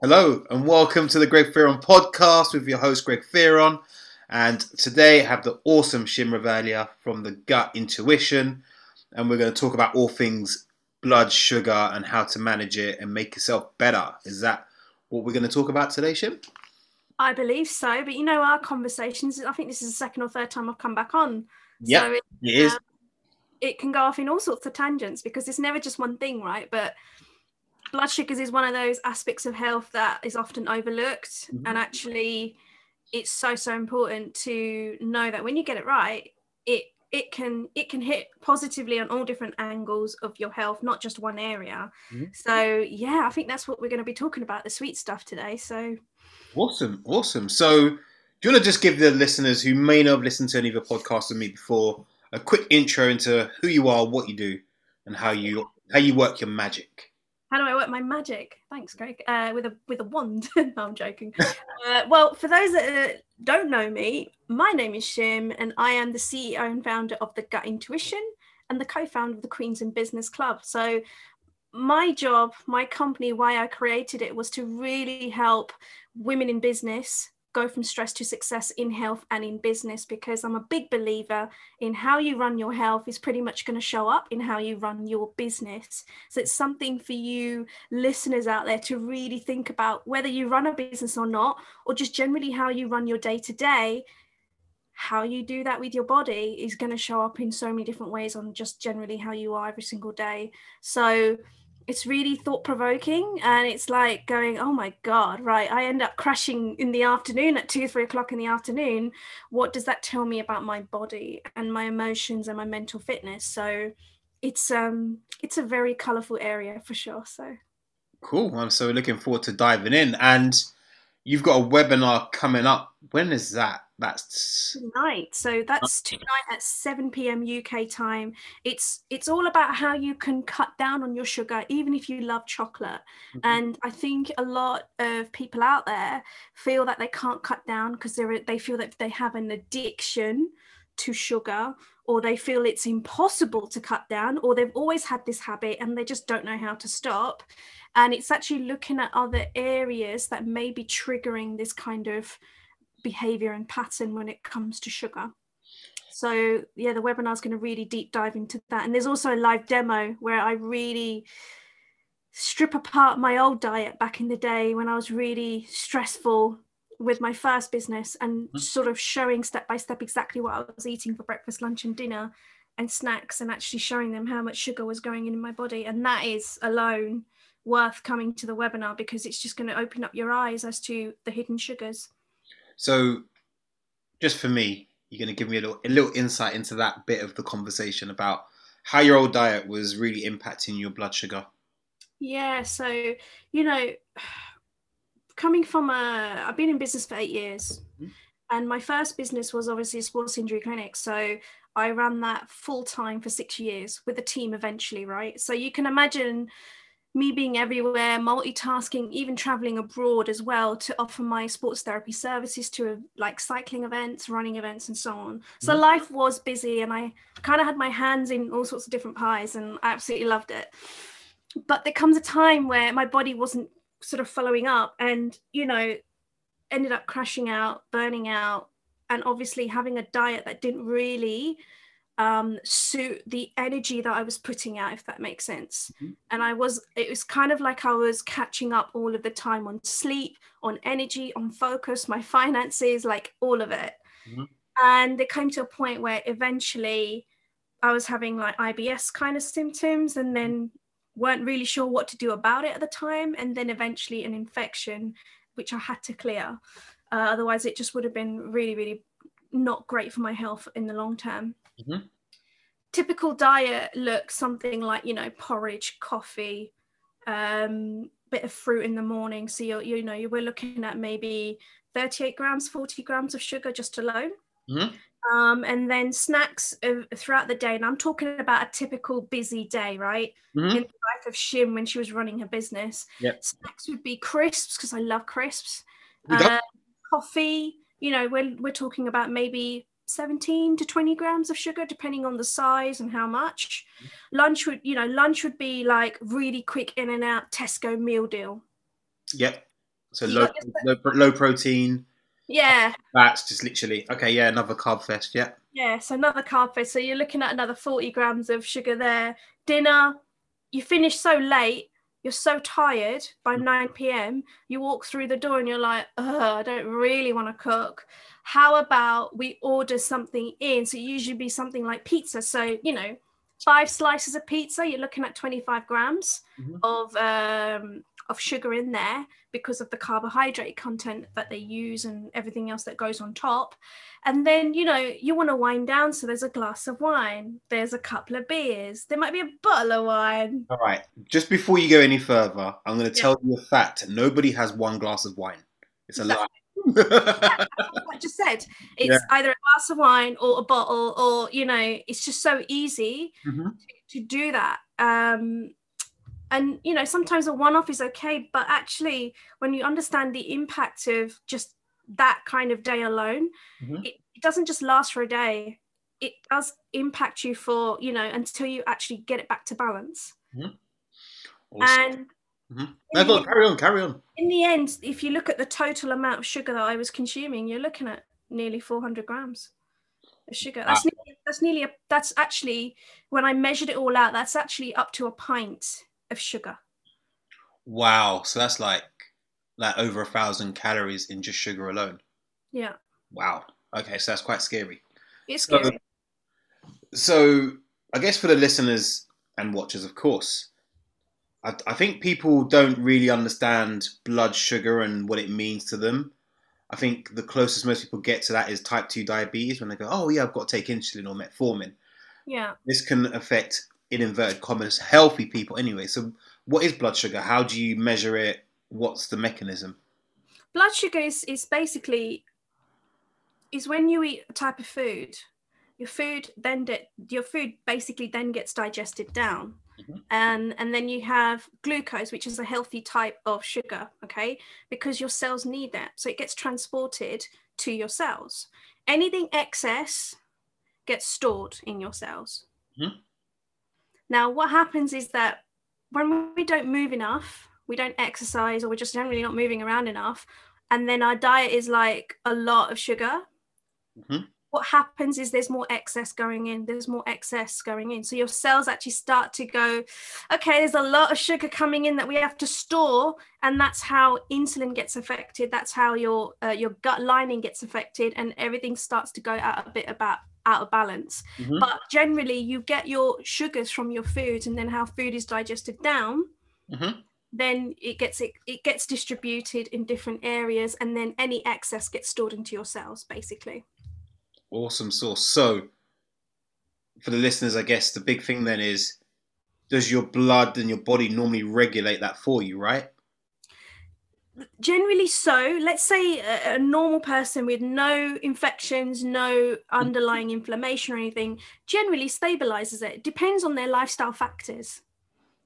Hello and welcome to the Greg Fearon podcast with your host Greg Fearon. And today I have the awesome Shim Ravalia from the Gut Intuition, and we're going to talk about all things blood sugar and how to manage it and make yourself better. Is that what we're going to talk about today, Shim? I believe so, but you know our conversations. I think this is the second or third time I've come back on. Yeah, so it, it is. Um, it can go off in all sorts of tangents because it's never just one thing, right? But blood sugars is one of those aspects of health that is often overlooked, mm-hmm. and actually, it's so so important to know that when you get it right, it it can it can hit positively on all different angles of your health not just one area. Mm-hmm. so yeah i think that's what we're going to be talking about the sweet stuff today. So awesome awesome. So do you want to just give the listeners who may not have listened to any of the podcasts with me before a quick intro into who you are what you do and how you how you work your magic how do I work my magic? Thanks, Greg. Uh, with a with a wand. no, I'm joking. Uh, well, for those that uh, don't know me, my name is Shim, and I am the CEO and founder of the Gut Intuition and the co-founder of the Queens in Business Club. So, my job, my company, why I created it was to really help women in business go from stress to success in health and in business because I'm a big believer in how you run your health is pretty much going to show up in how you run your business. So it's something for you listeners out there to really think about whether you run a business or not, or just generally how you run your day to day. How you do that with your body is going to show up in so many different ways on just generally how you are every single day. So, it's really thought provoking and it's like going oh my god right i end up crashing in the afternoon at two three o'clock in the afternoon. What does that tell me about my body and my emotions and my mental fitness? So it's um it's a very colorful area for sure so. Cool i'm so looking forward to diving in and you've got a webinar coming up. When is that that's tonight so that's tonight at 7 p.m uk time. It's it's all about how you can cut down on your sugar even if you love chocolate. Mm-hmm. and i think a lot of people out there feel that they can't cut down because they they feel that they have an addiction to sugar or they feel it's impossible to cut down or they've always had this habit and they just don't know how to stop. And it's actually looking at other areas that may be triggering this kind of behavior and pattern when it comes to sugar. So yeah, the webinar is going to really deep dive into that. And there's also a live demo where I really strip apart my old diet back in the day when I was really stressful with my first business and mm-hmm. sort of showing step by step exactly what I was eating for breakfast, lunch, and dinner and snacks and actually showing them how much sugar was going in my body. And that is alone worth coming to the webinar because it's just going to open up your eyes as to the hidden sugars. So, just for me, you're going to give me a little, a little insight into that bit of the conversation about how your old diet was really impacting your blood sugar. Yeah, so you know, coming from a, I've been in business for eight years, mm-hmm. and my first business was obviously a sports injury clinic. So I ran that full time for six years with a team eventually, right? So you can imagine me being everywhere, multitasking, even traveling abroad as well to offer my sports therapy services to like cycling events, running events, and so on. So mm-hmm. life was busy, and I kind of had my hands in all sorts of different pies, and I absolutely loved it. But there comes a time where my body wasn't sort of following up, and you know, ended up crashing out, burning out, and obviously having a diet that didn't really um, suit the energy that I was putting out, if that makes sense. Mm-hmm. And I was, it was kind of like I was catching up all of the time on sleep, on energy, on focus, my finances, like all of it. Mm-hmm. And it came to a point where eventually I was having like IBS kind of symptoms and then weren't really sure what to do about it at the time. And then eventually an infection, which I had to clear. Uh, otherwise, it just would have been really, really not great for my health in the long term. Mm-hmm. Typical diet looks something like you know porridge, coffee, um, bit of fruit in the morning. So you're you know we're looking at maybe 38 grams, 40 grams of sugar just alone. Mm-hmm. Um, and then snacks throughout the day. And I'm talking about a typical busy day, right? Mm-hmm. In the life of Shim when she was running her business. Yep. Snacks would be crisps because I love crisps. Uh, coffee, you know, we're, we're talking about maybe 17 to 20 grams of sugar depending on the size and how much mm-hmm. lunch would you know lunch would be like really quick in and out tesco meal deal yep So low, low, low protein, Yeah, that's just literally. Okay, yeah, another carb fest. Yeah. yeah. So another carb fest. So you're looking at another 40 grams of sugar there. Dinner, you finish so late, you're so tired by 9 p.m. You walk through the door and you're like, I don't really want to cook. How about we order something in? So it usually be something like pizza. So, you know, five slices of pizza, you're looking at 25 grams Mhm. of um, of sugar in there because of the carbohydrate content that they use and everything else that goes on top. And then, you know, you want to wind down. So there's a glass of wine, there's a couple of beers, there might be a bottle of wine. All right. Just before you go any further, I'm going to Yeah. tell you a fact. Nobody has one glass of wine. It's a Exactly. lie. I just said, it's Yeah. either a glass of wine or a bottle, or, you know, it's just so easy Mhm. to do that. Um, and you know, sometimes a one-off is okay, but actually, when you understand the impact of just that kind of day alone, Mhm. it, it doesn't just last for a day. It does impact you for you know until you actually get it back to balance. Awesome. And Mhm. Go on, carry on, carry on. in the end, if you look at the total amount of sugar that I was consuming, you're looking at nearly 400 grams of sugar. That's nearly, that's nearly a, that's actually when I measured it all out, that's actually up to a pint of sugar. Wow. So that's like like over a thousand calories in just sugar alone. Yeah, Wow. Okay, so that's quite scary. it's So- scary. So I guess for the listeners and watchers, of course, I, I think people don't really understand blood sugar and what it means to them. I think the closest most people get to that is type 2 diabetes when they go, oh, yeah, I've got to take insulin or metformin. yeah. This can affect, in inverted commas, healthy people anyway. So, what is blood sugar? How do you measure it? What's the mechanism? Blood sugar is, is basically is when you eat a type of food, your food then de- your food basically then gets digested down. Mhm. And and then you have glucose, which is a healthy type of sugar, okay? Because your cells need that. So it gets transported to your cells. Anything excess gets stored in your cells. Mhm. Now, what happens is that when we don't move enough, we don't exercise, or we're just generally not moving around enough, and then our diet is like a lot of sugar. Mhm. What happens is there's more excess going in. There's more excess going in. So your cells actually start to go, okay, there's a lot of sugar coming in that we have to store, and that's how insulin gets affected. That's how your uh, your gut lining gets affected, and everything starts to go out a bit about out of balance Mhm. but generally you get your sugars from your food and then how food is digested down Mhm. then it gets it, it gets distributed in different areas and then any excess gets stored into your cells basically Awesome source. So, for the listeners, I guess the big thing then is does your blood and your body normally regulate that for you, right? Generally so. Let's say a, a normal person with no infections no underlying inflammation or anything generally stabilizes it. it depends on their lifestyle factors.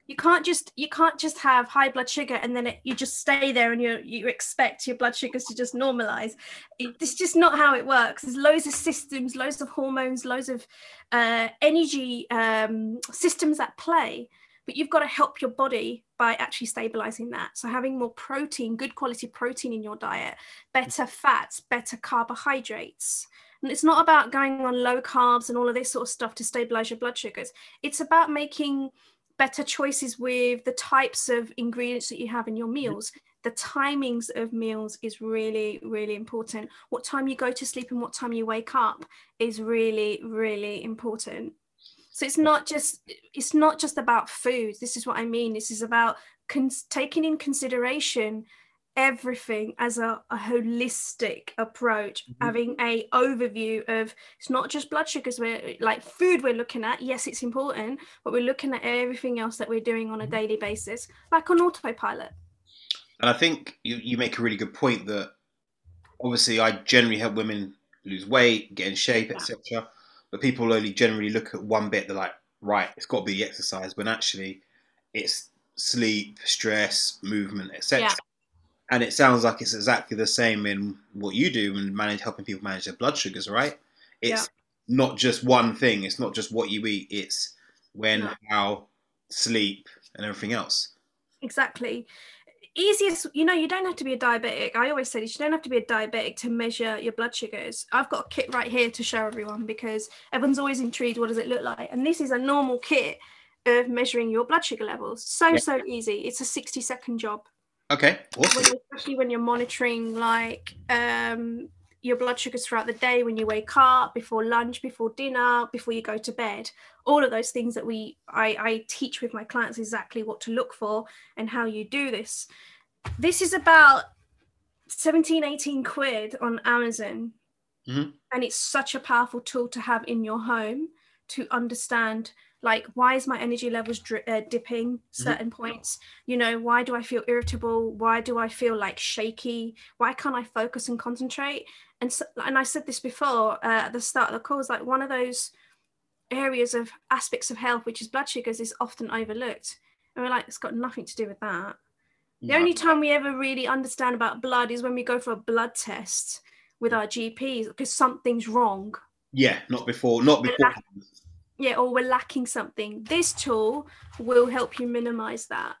You can't just you can't just have high blood sugar and then it, you just stay there and you you expect your blood sugars to just normalize. It, it's just not how it works. There's loads of systems loads of hormones loads of uh, energy um, systems at play but you've got to help your body by actually stabilizing that. So having more protein good quality protein in your diet mm. better fats better carbohydrates. And it's not about going on low carbs and all of this sort of stuff to stabilize your blood sugars. It's about making better choices with the types of ingredients that you have in your mm. meals. The timings of meals is really really important. What time you go to sleep and what time you wake up is really really important so it's not just it's not just about food this is what i mean this is about cons- taking in consideration everything as a, a holistic approach Mhm. having a overview of it's not just blood sugars we're like food we're looking at yes it's important but we're looking at everything else that we're doing on a Mhm. daily basis like on autopilot And I think you, you make a really good point that obviously I generally help women lose weight, get in shape, etc. But people only generally look at one bit. They're like, right, it's got to be exercise, when actually it's sleep, stress, movement, etc. Yeah. And it sounds like it's exactly the same in what you do and manage helping people manage their blood sugars, right? It's not just one thing. It's not just what you eat. It's when, No. how, sleep, and everything else. exactly easiest you know you don't have to be a diabetic. I always say this you don't have to be a diabetic to measure your blood sugars. I've got a kit right here to show everyone because everyone's always intrigued what does it look like? And this is a normal kit of measuring your blood sugar levels. So Yeah. so easy. It's a 60 second job. Okay, awesome. you- especially when you're monitoring like um your blood sugars throughout the day when you wake up before lunch before dinner before you go to bed. All of those things that we I, I teach with my clients exactly what to look for and how you do this. This is about 17 18 quid on amazon. Mhm. and it's such a powerful tool to have in your home to understand like why is my energy levels dri- uh, dipping certain points? You know why do i feel irritable? Why do i feel like shaky? Why can't i focus and concentrate? And so, and i said this before uh, at the start of the call is like one of those areas of aspects of health which is blood sugars is often overlooked. And we're like it's got nothing to do with that. The No. only time we ever really understand about blood is when we go for a blood test with our gps because something's wrong. Yeah, not before. Not before. Yeah or we're lacking something. This tool will help you minimize that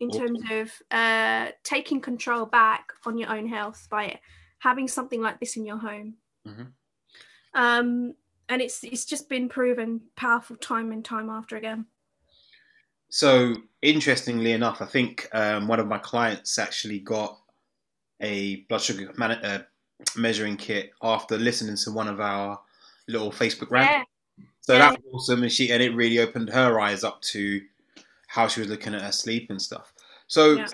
in terms of uh, taking control back on your own health by having something like this in your home. Mhm. um, and it's it's just been proven powerful time and time after again. So interestingly enough, I think um, one of my clients actually got a blood sugar man- uh, measuring kit after listening to one of our little Facebook rants. yeah So Yeah. that was awesome, and she and it really opened her eyes up to how she was looking at her sleep and stuff. So Yeah.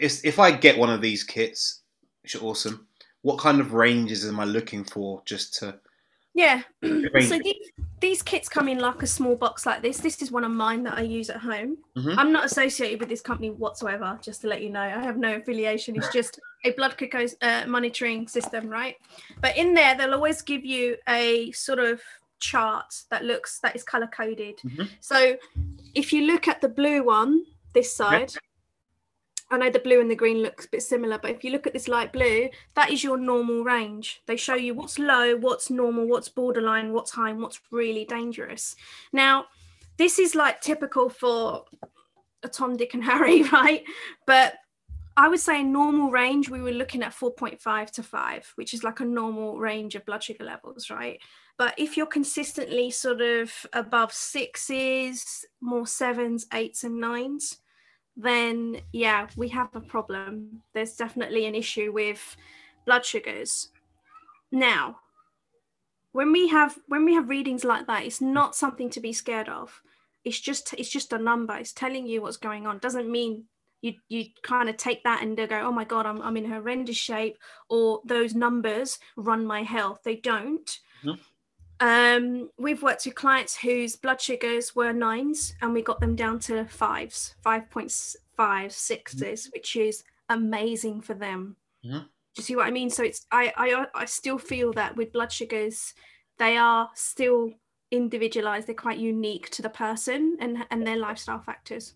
if if I get one of these kits, which are awesome, what kind of ranges am I looking for just to? yeah so these, these kits come in like a small box like this this is one of mine that i use at home Mhm. i'm not associated with this company whatsoever just to let you know i have no affiliation it's just a blood glucose uh, monitoring system right but in there they'll always give you a sort of chart that looks that is color coded Mhm. so if you look at the blue one this side I know the blue and the green looks a bit similar, but if you look at this light blue, that is your normal range. They show you what's low, what's normal, what's borderline, what's high, and what's really dangerous. Now, this is like typical for a Tom, Dick, and Harry, right? But I would say normal range, we were looking at 4.5 to 5, which is like a normal range of blood sugar levels, right? But if you're consistently sort of above sixes, more sevens, eights, and nines, then yeah, we have a problem. There's definitely an issue with blood sugars. Now, when we have when we have readings like that, it's not something to be scared of. It's just it's just a number. It's telling you what's going on. Doesn't mean you you kind of take that and go, oh my god, I'm I'm in horrendous shape, or those numbers run my health. They don't. Mhm. Um, we've worked with clients whose blood sugars were nines, and we got them down to fives, five point five sixes, which is amazing for them. Mhm. Do you see what I mean? So it's I I I still feel that with blood sugars, they are still individualized. They're quite unique to the person and and their lifestyle factors.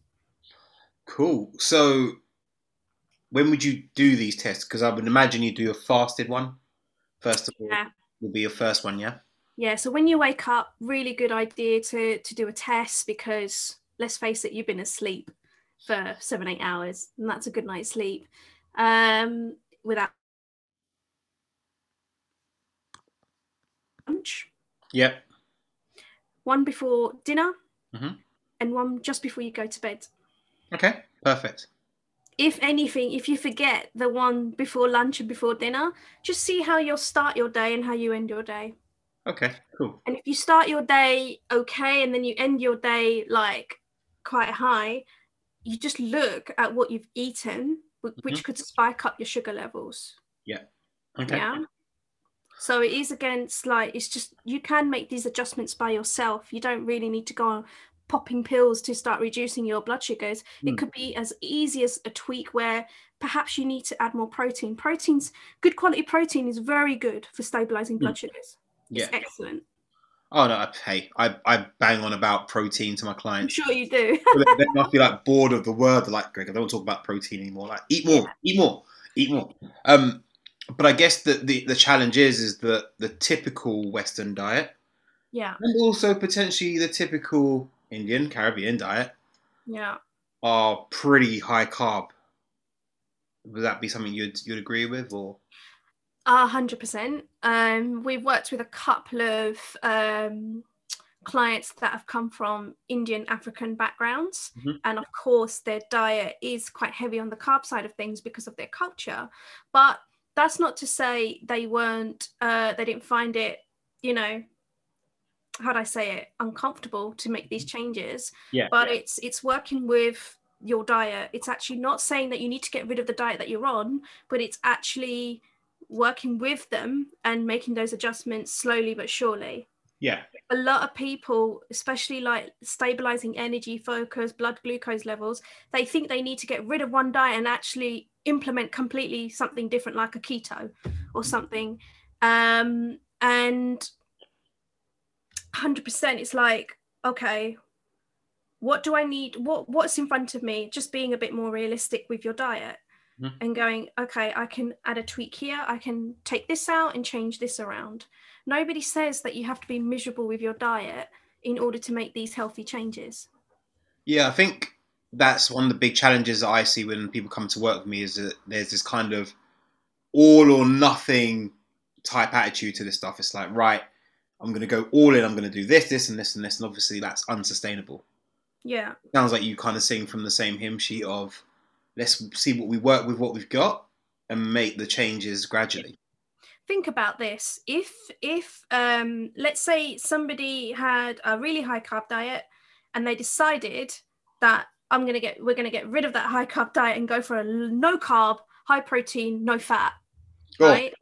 Cool. So when would you do these tests? Because I would imagine you do a fasted one first of all. Yeah. Will be your first one, yeah. Yeah, so when you wake up, really good idea to to do a test because let's face it, you've been asleep for seven, eight hours, and that's a good night's sleep. Um, without lunch, Yep. one before dinner, Mhm. and one just before you go to bed. Okay. Perfect. If anything, if you forget the one before lunch and before dinner, just see how you'll start your day and how you end your day. Okay. Cool. And if you start your day okay and then you end your day like quite high, you just look at what you've eaten, wh- which could spike up your sugar levels. Yeah. Okay. Yeah. So it is against like it's just you can make these adjustments by yourself. You don't really need to go on popping pills to start reducing your blood sugars. It Mm. could be as easy as a tweak where perhaps you need to add more protein. Protein's good quality protein is very good for stabilizing blood sugars. Yeah. It's excellent. Oh no. I- Hey, I, I bang on about protein to my I'm clients. sure you do. they, they must be like bored of the word. They're like, Greg, I don't want to talk about protein anymore. Like, eat more, eat more, eat more. Um, but I guess that the, the challenge is is that the typical Western diet yeah. and also potentially the typical Indian Caribbean diet Yeah. are pretty high carb. would that be something you'd you'd agree with, or? A hundred percent. Um, we've worked with a couple of um, clients that have come from Indian African backgrounds, Mhm. and of course, their diet is quite heavy on the carb side of things because of their culture. But that's not to say they weren't. Uh, they didn't find it, you know, how'd I say it, uncomfortable to make these changes. Yeah. But it's it's working with your diet. It's actually not saying that you need to get rid of the diet that you're on, but it's actually working with them and making those adjustments slowly but surely. Yeah. A lot of people, especially like stabilizing energy focus, blood glucose levels, they think they need to get rid of one diet and actually implement completely something different, like a keto or something. Um, and 100% it's like, okay, what do I need? What What's in front of me? Just being a bit more realistic with your diet Mhm. and going, okay, I can add a tweak here. I can take this out and change this around. Nobody says that you have to be miserable with your diet in order to make these healthy changes. Yeah, I think that's one of the big challenges that I see when people come to work with me is that there's this kind of all or nothing type attitude to this stuff. It's like, right, I'm going to go all in. I'm going to do this, this, and this, and this, and obviously that's unsustainable. Yeah, Sounds like you kind of sing from the same hymn sheet of let's see what we work with, what we've got, and make the changes gradually. think about this. If if um let's say somebody had a really high carb diet and they decided that i'm to get we're to get rid of that high carb diet and go for a no carb high protein no fat right?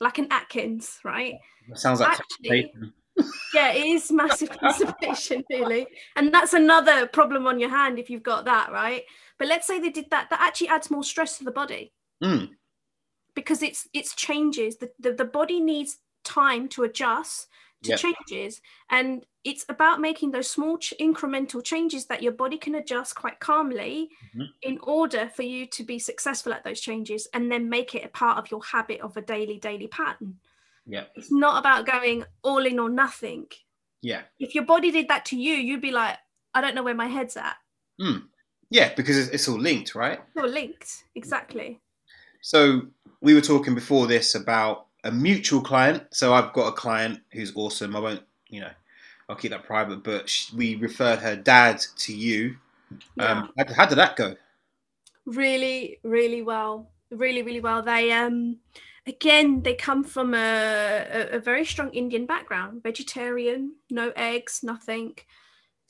Like an atkins right? That sounds like Actually- yeah it is massive constipation really. And that's another problem on your hand if you've got that right but let's say they did that that actually adds more stress to the body. Mm, because it's it's changes. The, the, the body needs time to adjust to Yep. changes. And it's about making those small ch- incremental changes that your body can adjust quite calmly Mhm. in order for you to be successful at those changes and then make it a part of your habit of a daily daily pattern. Yeah, it's not about going all in or nothing. Yeah, if your body did that to you you'd be like i don't know where my head's at yeah, because it's, it's all linked, right? you're linked exactly So we were talking before this about a mutual client. So I've got a client who's awesome. I won't, you know, I'll keep that private. But sh we referred her dad to you. yeah. Um, how, how did that go? really really well really really well they um again they come from a, a, a very strong indian background vegetarian no eggs nothing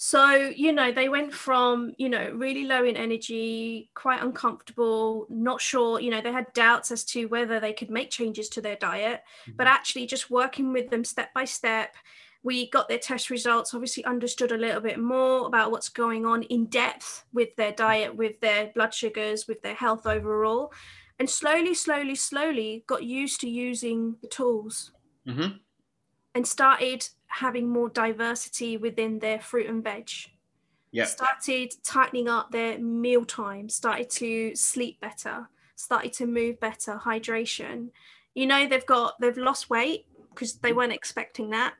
so you know they went from you know really low in energy quite uncomfortable not sure you know they had doubts as to whether they could make changes to their diet but actually just working with them step by step we got their test results obviously understood a little bit more about what's going on in depth with their diet with their blood sugars with their health overall and slowly slowly slowly got used to using the tools hmm and started having more diversity within their fruit and veg. Yeah. started tightening up their meal time started to sleep better started to move better hydration. You know they've got they've lost weight because they weren't expecting that.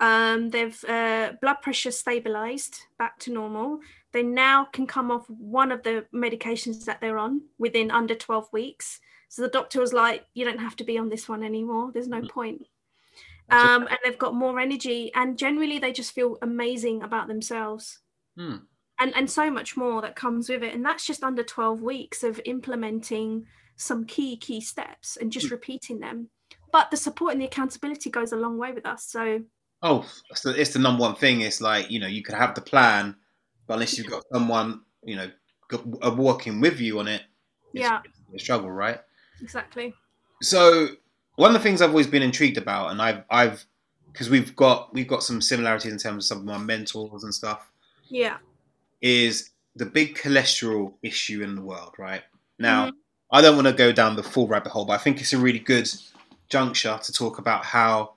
Um, they've uh, blood pressure stabilized back to normal. They now can come off one of the medications that they're on within under 12 weeks. So the doctor was like you don't have to be on this one anymore. There's no point. That's um, and they've got more energy and generally they just feel amazing about themselves Hmm. and and so much more that comes with it and that's just under 12 weeks of implementing some key key steps and just repeating them but the support and the accountability goes a long way with us so Oh, so it's the number one thing. It's like you know you could have the plan, but unless you've got someone you know got, uh, working with you on it, it's, Yeah. it's a struggle, right? exactly So one of the things I've always been intrigued about, and I've I've because we've got we've got some similarities in terms of some of my mentors and stuff, yeah is the big cholesterol issue in the world, right? Now, Mhm. I don't want to go down the full rabbit hole, but I think it's a really good juncture to talk about how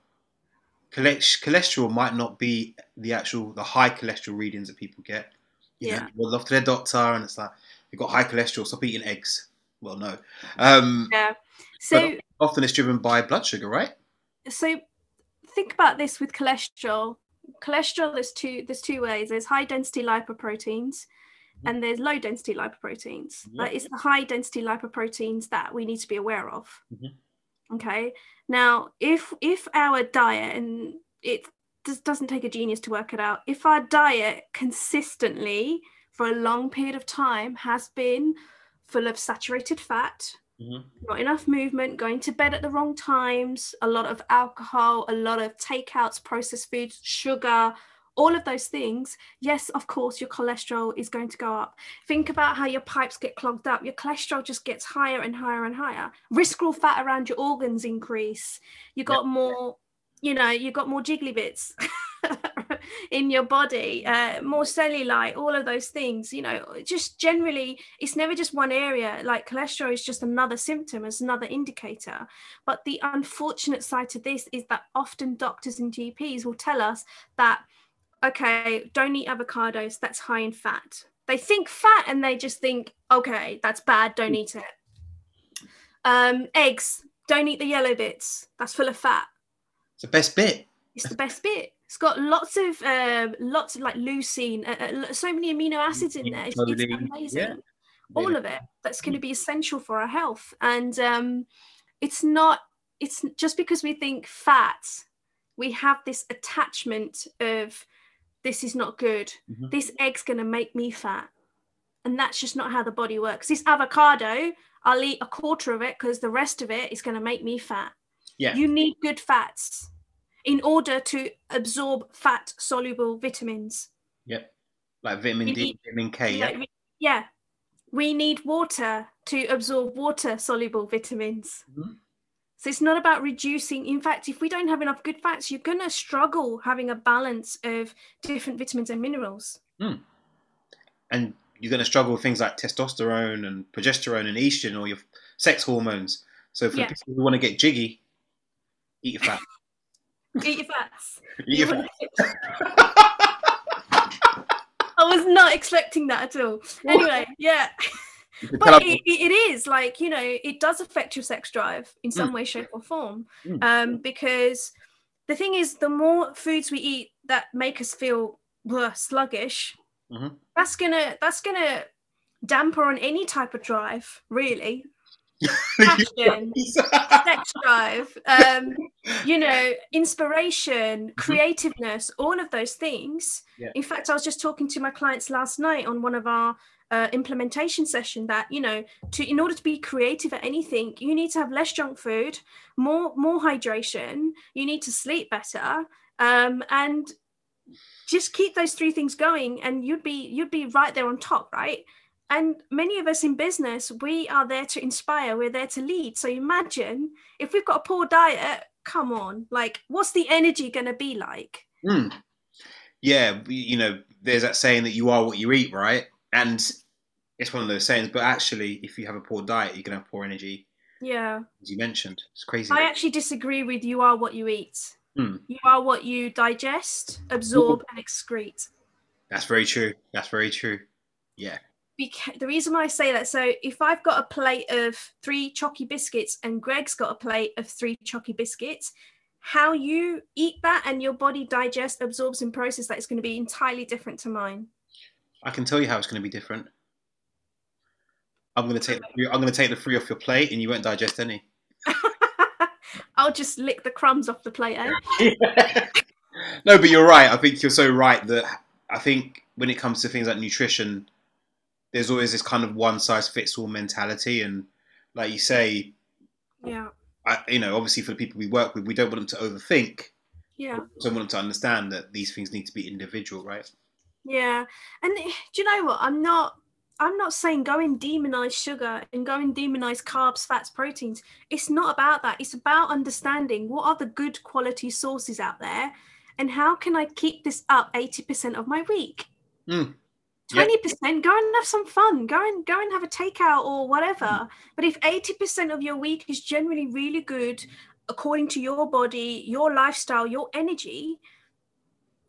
cholesterol might not be the actual the high cholesterol readings that people get. You Yeah. know, people off to their doctor and it's like you've got high cholesterol, stop eating eggs. Well, no. Um, yeah so often it's driven by blood sugar, right? so think about this with cholesterol cholesterol there's two there's two ways there's high density lipoproteins and there's low density lipoproteins. Yeah. Like it's the high density lipoproteins that we need to be aware of. Mhm. Okay. Now, if if our diet and it just doesn't take a genius to work it out, if our diet consistently for a long period of time has been full of saturated fat, Mhm. not enough movement, going to bed at the wrong times, a lot of alcohol, a lot of takeouts, processed foods, sugar, all of those things, yes, of course, your cholesterol is going to go up. Think about how your pipes get clogged up. Your cholesterol just gets higher and higher and higher. Risk Visceral fat around your organs increase. You got more, you know, you got more jiggly bits. in your body uh, more cellulite all of those things you know just generally it's never just one area. Like cholesterol is just another symptom as another indicator. But the unfortunate side to this is that often doctors and gps will tell us that okay don't eat avocados that's high in fat. They think fat and they just think okay that's bad don't eat it. Um eggs don't eat the yellow bits that's full of fat. It's the best bit. it's the best bit. It's got lots of um, lots of like leucine, uh, uh, so many amino acids in there. It's, it's amazing. yeah. All of it. That's going to be essential for our health. And um, it's not. It's just because we think fat, we have this attachment of this is not good. Mhm. This egg's going to make me fat, and that's just not how the body works. This avocado, I'll eat a quarter of it because the rest of it is going to make me fat. Yeah. You need good fats in order to absorb fat soluble vitamins. Yep. Like vitamin D, need- vitamin K. Yeah. we- yeah. We need water to absorb water soluble vitamins. Mhm. So it's not about reducing. In fact, if we don't have enough good fats, you're going to struggle having a balance of different vitamins and minerals. And you're going to struggle with things like testosterone and progesterone and estrogen or your sex hormones. So for Yeah. people who want to get jiggy, eat your fat. Eat your fats. eat your You fat. I was not expecting that at all. Anyway, yeah. You can tell but it, it is like you know it does affect your sex drive in some way shape or form Mm. um because the thing is the more foods we eat that make us feel bleh, sluggish Mhm. that's gonna that's gonna damper on any type of drive really passion. Sex drive. Um you know inspiration creativeness all of those things. Yeah. in fact i was just talking to my clients last night on one of our uh, implementation session that you know to in order to be creative at anything you need to have less junk food more more hydration you need to sleep better um and just keep those three things going and you'd be you'd be right there on top right and many of us in business we are there to inspire we're there to lead so imagine if we've got a poor diet come on like what's the energy going to be like Mm. Yeah, you know, there's that saying that you are what you eat, right? And it's one of those sayings, but actually, if you have a poor diet, you're going to have poor energy, yeah as you mentioned. It's crazy. i actually disagree with you are what you eat Hmm. you are what you digest absorb and excrete That's very true. That's very true. Yeah. Beca- the reason why I say that, so if I've got a plate of three chalky biscuits and Greg's got a plate of three chalky biscuits, how you eat that and your body digests, absorbs, and process that is going to be entirely different to mine. I can tell you how it's going to be different. I'm going to take the three, I'm going to take the three off your plate, and you won't digest any. I'll just lick the crumbs off the plate, eh? no, but you're right. I think you're so right that I think when it comes to things like nutrition, there's always this kind of one size fits all mentality, and like you say, Yeah, I, you know, obviously for the people we work with, we don't want them to overthink. yeah, So We want them to understand that these things need to be individual, right? yeah. And do you know what? I'm not. I'm not saying go and demonize sugar and go and demonize carbs, fats, proteins. It's not about that. It's about understanding what are the good quality sources out there and how can I keep this up 80% of my week? Mm. Yeah. 20% go and have some fun. Go and go and have a takeout or whatever. Mm. But if 80% of your week is generally really good according to your body, your lifestyle, your energy,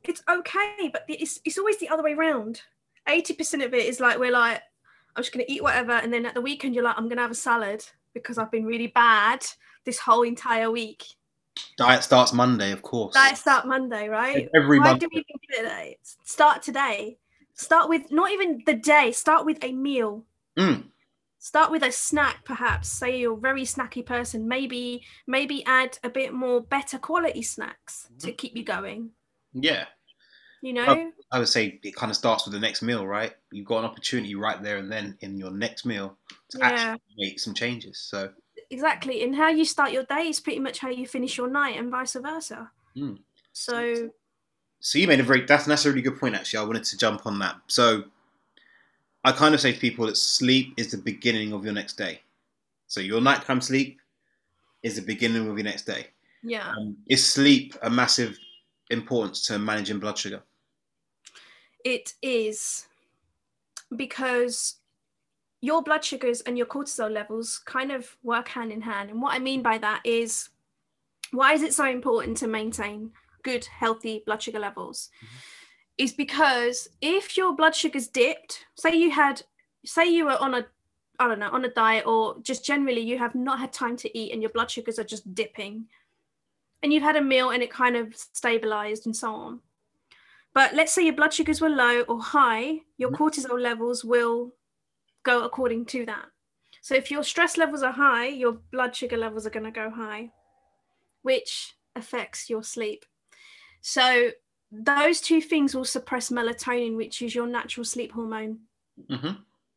it's okay. But it's it's always the other way around. 80% of it is like we're like, I'm just gonna eat whatever, and then at the weekend you're like, I'm gonna have a salad because I've been really bad this whole entire week. Diet starts Monday, of course. Diet start Monday, right? Every Why month. do we even do it? Start today. Start with not even the day, start with a meal. Mm. Start with a snack, perhaps. Say you're a very snacky person. Maybe, maybe add a bit more better quality snacks to keep you going. Yeah. You know? Well, I would say it kind of starts with the next meal, right? You've got an opportunity right there and then in your next meal to Yeah. actually make some changes. So exactly. And how you start your day is pretty much how you finish your night and vice versa. Mm. So So you made a very that's that's a really good point actually. I wanted to jump on that. So I kind of say to people that sleep is the beginning of your next day. So your nighttime sleep is the beginning of your next day. yeah. Um, is sleep a massive importance to managing blood sugar? It is because your blood sugars and your cortisol levels kind of work hand in hand. And what I mean by that is why is it so important to maintain good, healthy blood sugar levels? Mm-hmm. Is because if your blood sugars dipped, say you had, say you were on a I don't know, on a diet or just generally you have not had time to eat and your blood sugars are just dipping. And you've had a meal and it kind of stabilized and so on. But let's say your blood sugars were low or high, your mm-hmm. cortisol levels will go according to that. So if your stress levels are high, your blood sugar levels are going to go high, which affects your sleep. So those two things will suppress melatonin, which is your natural sleep hormone. hmm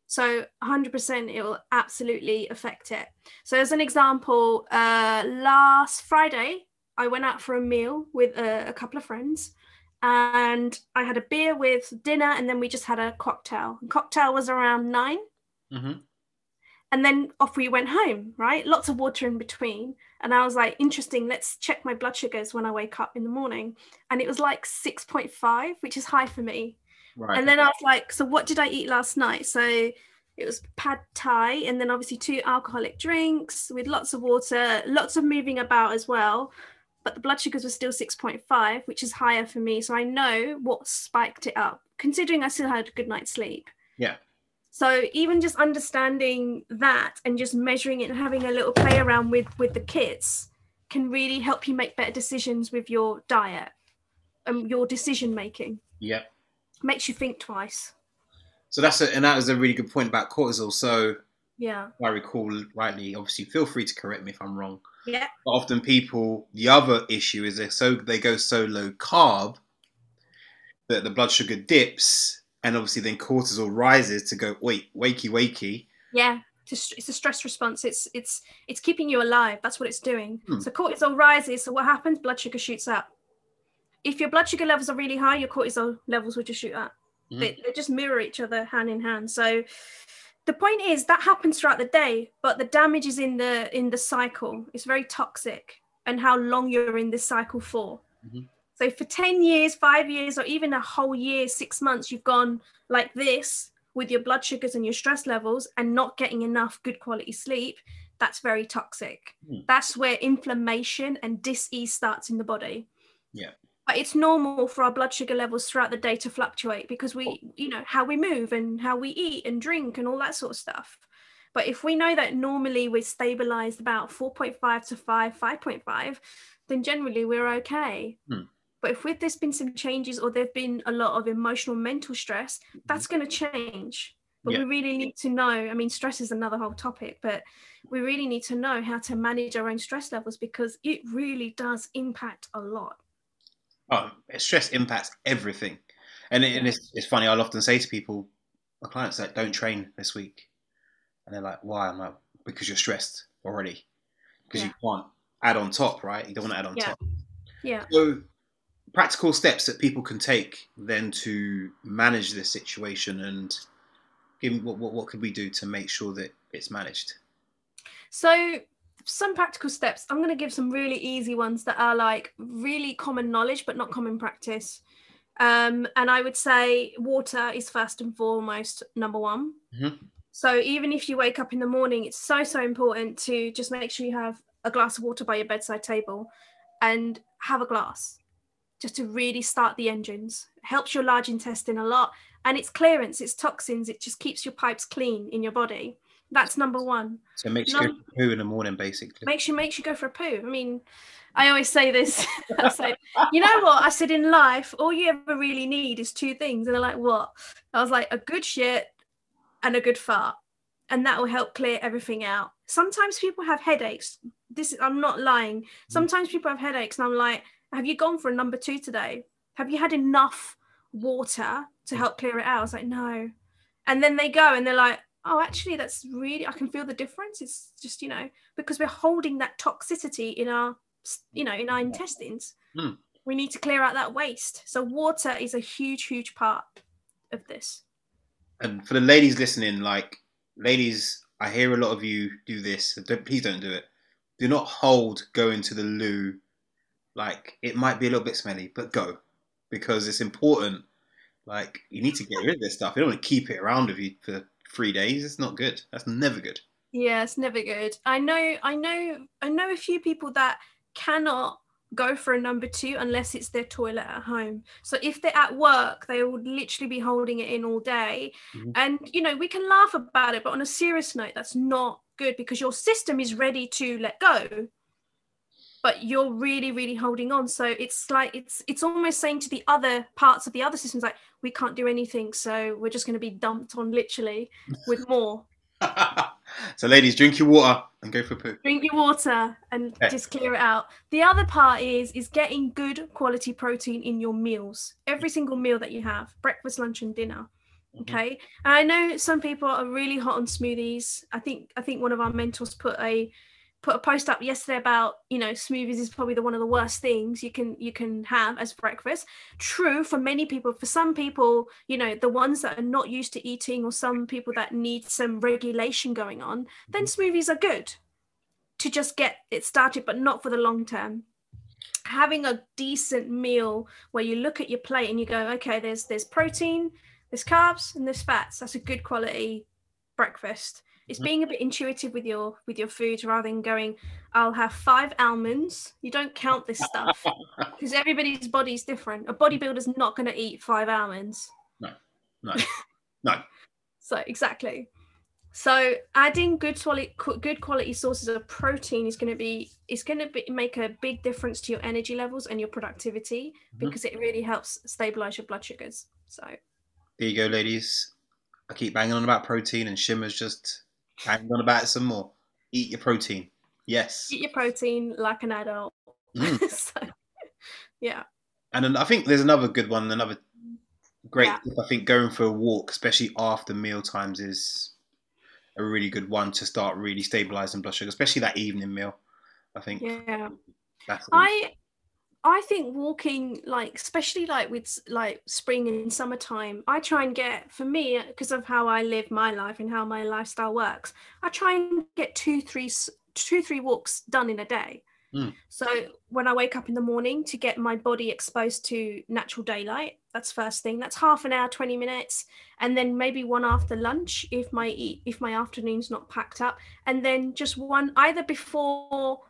So 100% it will absolutely affect it. So as an example, uh, last Friday, I went out for a meal with a, a couple of friends and I had a beer with dinner and then we just had a cocktail. cocktail was around nine hmm and then off we went home, right? Lots of water in between. And I was like, interesting, let's check my blood sugars when I wake up in the morning. And it was like 6.5, which is high for me. Right. And then I was like, so what did I eat last night? So it was pad thai, and then obviously two alcoholic drinks with lots of water, lots of moving about as well. But the blood sugars were still 6.5, which is higher for me. So I know what spiked it up, considering I still had a good night's sleep. Yeah. So even just understanding that and just measuring it and having a little play around with with the kits can really help you make better decisions with your diet and your decision making yeah. makes you think twice. So that's a, and that was a really good point about cortisol. So Yeah. I recall rightly, obviously feel free to correct me if I'm wrong. Yeah. But often people, the other issue is they so they go so low carb that the blood sugar dips, and obviously then cortisol rises to go wait wakey wakey. Yeah. It's a, stress response. It's it's it's keeping you alive. That's what it's doing. Hmm. So cortisol rises. So what happens? Blood sugar shoots up. If your blood sugar levels are really high, your cortisol levels will just shoot up. Mhm. They, they just mirror each other hand in hand. So the point is that happens throughout the day, but the damage is in the in the cycle. It's very toxic, and how long you're in this cycle for. Mhm. So for 10 years, five years, or even a whole year, six months, you've gone like this with your blood sugars and your stress levels and not getting enough good quality sleep. That's very toxic. Hmm. That's where inflammation and dis-ease starts in the body. Yeah. But it's normal for our blood sugar levels throughout the day to fluctuate because we, you know, how we move and how we eat and drink and all that sort of stuff. But if we know that normally we're stabilized about 4.5 to 5, 5.5, then generally we're okay. Hmm. But if there's been some changes or there've been a lot of emotional mental stress, mm-hmm. that's going to change. But Yeah. we really need to know. I mean, stress is another whole topic, but we really need to know how to manage our own stress levels because it really does impact a lot. Oh, stress impacts everything, and, it, and it's, it's funny. I'll often say to people, my clients like, "Don't train this week," and they're like, "Why?" I'm like, "Because you're stressed already, because you can't add on top, right? You don't want to add on Yeah. top." Yeah. So, practical steps that people can take then to manage this situation, and give what, what what could we do to make sure that it's managed? So, some practical steps. I'm going to give some really easy ones that are like really common knowledge, but not common practice. Um, and I would say water is first and foremost number one. Mhm. So, even if you wake up in the morning, it's so, so important to just make sure you have a glass of water by your bedside table and have a glass. Just to really start the engines. It helps your large intestine a lot, and it's clearance, it's toxins. It just keeps your pipes clean in your body. That's number one. So it makes you go poo in the morning, basically. Makes you makes you go for a poo. I mean, I always say this. I say, you know what? I said in life, all you ever really need is two things. And they're like, what? I was like, a good shit and a good fart. And that will help clear everything out. Sometimes people have headaches. This I'm not lying. Mm. Sometimes people have headaches, and I'm like, have you gone for a number two today? Have you had enough water to help clear it out? I was like, no. And then they go and they're like, oh, actually, that's really, I can feel the difference. It's just, you know, because we're holding that toxicity in our, you know, in our intestines. Mm. We need to clear out that waste. So water is a huge, huge part of this. And for the ladies listening, like, ladies, I hear a lot of you do this. Please don't do it. Do not hold going to the loo. Like, it might be a little bit smelly, but go because it's important. Like, you need to get rid of this stuff. You don't want to keep it around with you for three days. It's not good. That's never good. Yeah, it's never good. I know, I know, I know a few people that cannot go for a number two unless it's their toilet at home. So if they're at work, they would literally be holding it in all day. Mm-hmm. And you know, we can laugh about it, but on a serious note, that's not good because your system is ready to let go. But you're really, really holding on. So it's like it's it's almost saying to the other parts of the other systems like we can't do anything, so we're just going to be dumped on literally with more. so, ladies, drink your water and go for poo. Drink your water and okay. just clear it out. The other part is is getting good quality protein in your meals. Every single meal that you have, breakfast, lunch, and dinner. Mm-hmm. Okay, and I know some people are really hot on smoothies. I think I think one of our mentors put a put a post up yesterday about you know smoothies is probably the one of the worst things you can you can have as breakfast. True for many people for some people you know the ones that are not used to eating or some people that need some regulation going on then mm-hmm. smoothies are good to just get it started but not for the long term. Having a decent meal where you look at your plate and you go okay there's there's protein there's carbs and there's fats that's a good quality breakfast it's mm. being a bit intuitive with your with your food rather than going i'll have five almonds. You don't count this stuff because everybody's body is different. A bodybuilder's not going to eat five almonds. No. No. No. So exactly. So adding good quality good quality sources of protein is going to be is going to be, make a big difference to your energy levels and your productivity mm-hmm. because it really helps stabilize your blood sugars. So there you go ladies. I keep banging on about protein and shimmer's just Hang on about it some more. Eat your protein. Yes. Eat your protein like an adult. Mm. so, yeah. And I think there's another good one. Another great. Yeah. I think going for a walk, especially after meal times, is a really good one to start really stabilizing blood sugar, especially that evening meal. I think. Yeah. I I think walking, like especially like with like spring and summertime, I try and get for me because of how I live my life and how my lifestyle works. I try and get two, three, two, three walks done in a day. Mm. So when I wake up in the morning to get my body exposed to natural daylight, that's first thing. That's half an hour, twenty minutes, and then maybe one after lunch if my if my afternoon's not packed up, and then just one either before.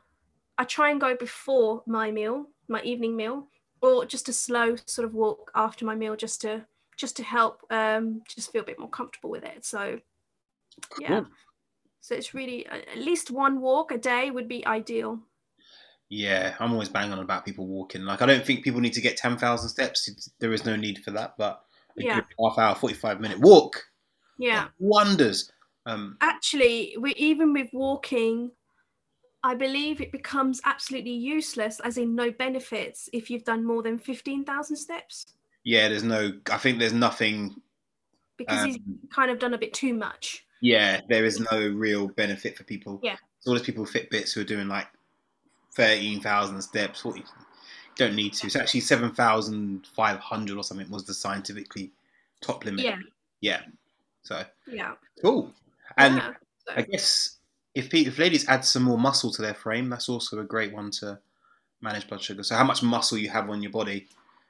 I try and go before my meal my evening meal or just a slow sort of walk after my meal just to just to help um just feel a bit more comfortable with it. So yeah. Cool. so it's really at least one walk a day would be ideal. Yeah i'm always banging on about people walking. Like i don't think people need to get 10,000 steps. There is no need for that but yeah. half hour 45 minute walk. Yeah. Wonders. Um actually we even with walking I believe it becomes absolutely useless, as in no benefits, if you've done more than 15,000 steps. Yeah, there's no, I think there's nothing. Because um, he's kind of done a bit too much. Yeah, there is no real benefit for people. Yeah. all those people Fitbits who are doing like 13,000 steps. 40, don't need to. It's actually 7,500 or something was the scientifically top limit. Yeah. Yeah. So. Yeah. Cool. And yeah, so. I guess if if ladies add some more muscle to their frame, that's also a great one to manage blood sugar. So how much muscle you have on your body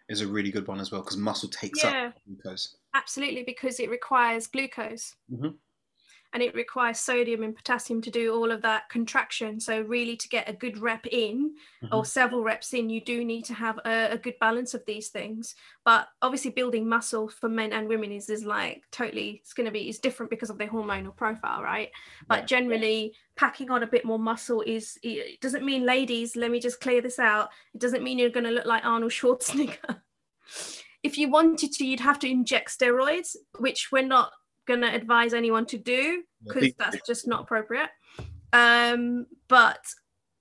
is a really good one as well because muscle takes yeah, up glucose. Absolutely, because it requires glucose. Mm-hmm. And it requires sodium and potassium to do all of that contraction. So, really, to get a good rep in Mhm. or several reps in, you do need to have a, a good balance of these things. But obviously, building muscle for men and women is, is like totally, it's going to be, it's different because of their hormonal profile, right? But Yeah. generally, packing on a bit more muscle is, it doesn't mean, ladies, let me just clear this out. It doesn't mean you're going to look like Arnold Schwarzenegger. if you wanted to, you'd have to inject steroids, which we're not going to advise anyone to do because that's just not appropriate. Um, but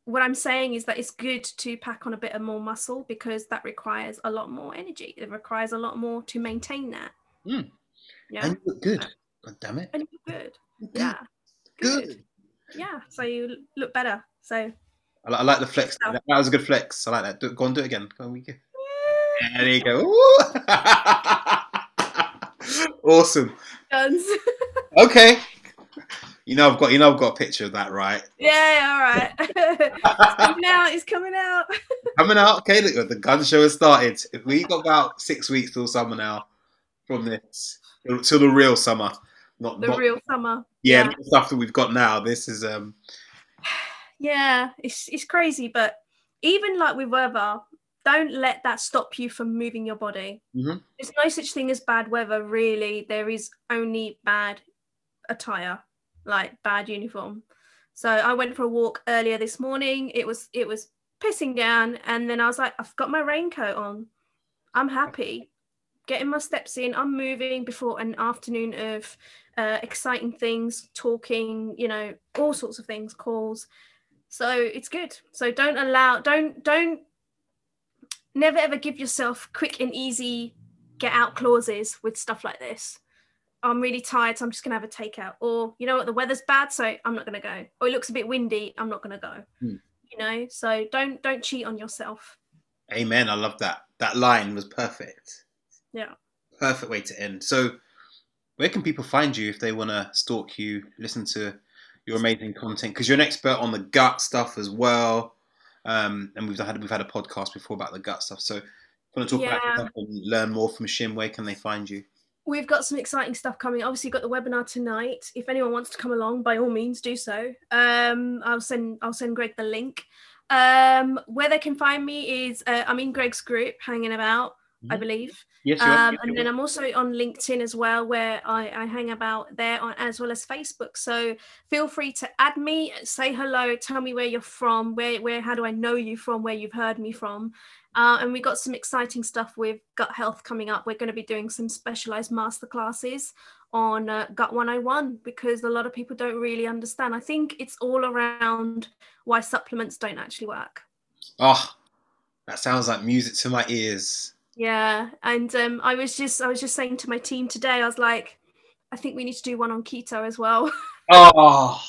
what I'm saying is that it's good to pack on a bit of more muscle because that requires a lot more energy. It requires a lot more to maintain that. Mm. Yeah, And you look good. God damn it. and you're good. Good. Yeah, Good. Yeah, so you look better. So I, I like the flex. That, was a good flex. I like that. Do, go on, do it again. Go on, we go. Yeah, there you go. Awesome. guns. Okay. You know I've got you know I've got a picture of that, right? yeah, all right. it's coming out. It's coming out. Coming out. Okay, look, the gun show has started. If we got about six weeks till summer now from this till the real summer. Not The not real summer. yeah, yeah. stuff that we've got now. This is um Yeah, it's it's crazy, but even like with weather, don't let that stop you from moving your body. Mhm. There's no such thing as bad weather, really. There is only bad attire, like bad uniform. So I went for a walk earlier this morning. It was it was pissing down, and then I was like, I've got my raincoat on. I'm happy, getting my steps in. I'm moving before an afternoon of uh, exciting things, talking, you know, all sorts of things, calls. So it's good. So don't allow, don't, don't, never ever give yourself quick and easy get out clauses with stuff like this. I'm really tired, so I'm just gonna have a takeout. Or you know what, the weather's bad, so I'm not gonna go. Or it looks a bit windy, I'm not gonna go. Hmm. You know, so don't don't cheat on yourself. Amen. I love that. That line was perfect. Yeah. Perfect way to end. So where can people find you if they want to stalk you, listen to your amazing content? Because you're an expert on the gut stuff as well. Um, and we've had we've had a podcast before about the gut stuff. So if you want to talk about Yeah. your stuff and learn more from Shim, where can they find you? We've got some exciting stuff coming. Obviously, you've got the webinar tonight. If anyone wants to come along, by all means, do so. Um, I'll send I'll send Greg the link. Um, where they can find me is uh, I'm in Greg's group, hanging about, I Mhm. believe. Yes, you. Um, and then I'm also on LinkedIn as well, where I, I hang about there, on, as well as Facebook. So feel free to add me, say hello, tell me where you're from, where where how do I know you from, where you've heard me from. Uh, and we got some exciting stuff with gut health coming up. We're going to be doing some specialized masterclasses on uh, gut 101 because a lot of people don't really understand. I think it's all around why supplements don't actually work. Oh, that sounds like music to my ears. Yeah, and um, I was just I was just saying to my team today, I was like, I think we need to do one on keto as well. Oh,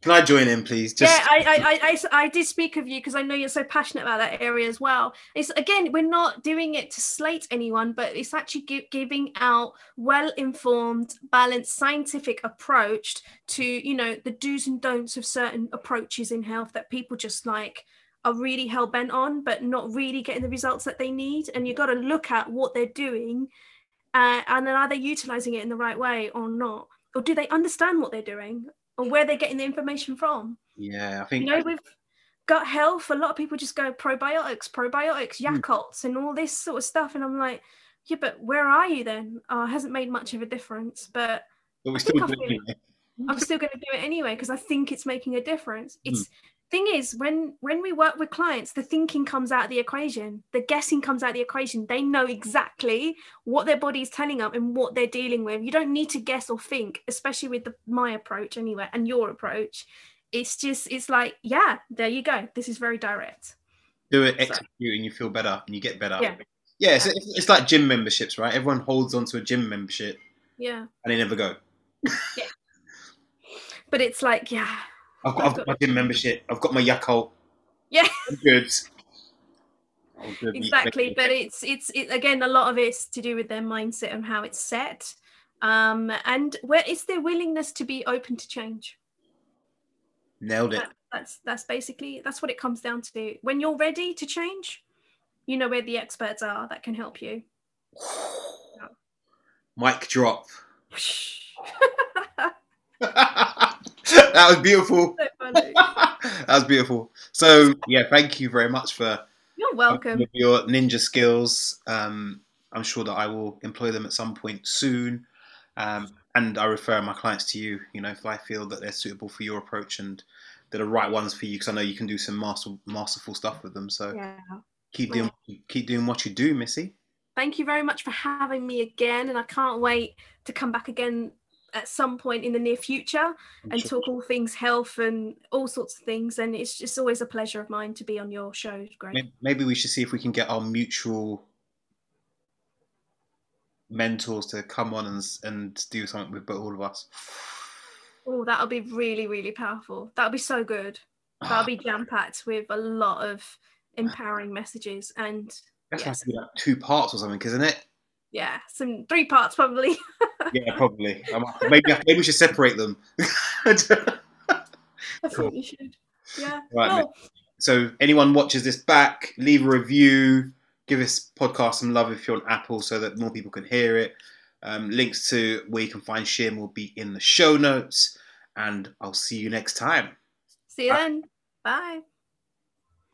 can I join in, please? Just yeah, I, I, I, I, did speak of you because I know you're so passionate about that area as well. It's again, we're not doing it to slate anyone, but it's actually gi- giving out well-informed, balanced, scientific approach to you know the do's and don'ts of certain approaches in health that people just like are really hell bent on, but not really getting the results that they need. And you've got to look at what they're doing, uh, and then are they utilizing it in the right way or not, or do they understand what they're doing, or where they're getting the information from? yeah, I think you know with gut health a lot of people just go probiotics probiotics Mm. yakults and all this sort of stuff and i'm like yeah but where are you then oh, it hasn't made much of a difference but but we I still think do I've it anyway. i'm still going to do it anyway because i think it's making a difference Hmm. it's thing is when when we work with clients the thinking comes out of the equation the guessing comes out of the equation they know exactly what their body is telling them and what they're dealing with you don't need to guess or think especially with the, my approach anyway and your approach it's just it's like yeah there you go this is very direct do it, So- execute, and you feel better, and you get better. Yeah. yeah. It's, it's, it's like gym memberships, right? Everyone holds onto a gym membership yeah and they never go. but it's like yeah I've got, I've got my gym membership. I've got my Yakult. Yeah. I'm good. I'm good. exactly but it's it's it, again a lot of it's to do with their mindset and how it's set um and where it's their willingness to be open to change nailed it. That- that's that's basically that's what it comes down to when you're ready to change you know where the experts are that can help you Mic drop. that was beautiful. So that was beautiful. So yeah, thank you very much for You're welcome. your ninja skills. Um, I'm sure that I will employ them at some point soon. Um, and I refer my clients to you. You know, if I feel that they're suitable for your approach and they're the right ones for you, because I know you can do some master, masterful stuff with them. So Yeah. keep doing keep doing what you do, Missy. Thank you very much for having me again, and I can't wait to come back again at some point in the near future and sure- talk all things health and all sorts of things. And it's just always a pleasure of mine to be on your show. May- Maybe we should see if we can get our mutual mentors to come on and and do something with all of us. Oh, that'll be really, really powerful. That'll be so good. That'll be jam packed with a lot of empowering messages and That has yes. like two parts or something, isn't it? Yeah, some three parts probably. Yeah, probably. Maybe maybe we should separate them. I Cool. think you should. Yeah. Right, so anyone watches this back, leave a review, give this podcast some love if you're on Apple, so that more people can hear it. Um, links to where you can find Shim will be in the show notes, and I'll see you next time. see you then. Bye.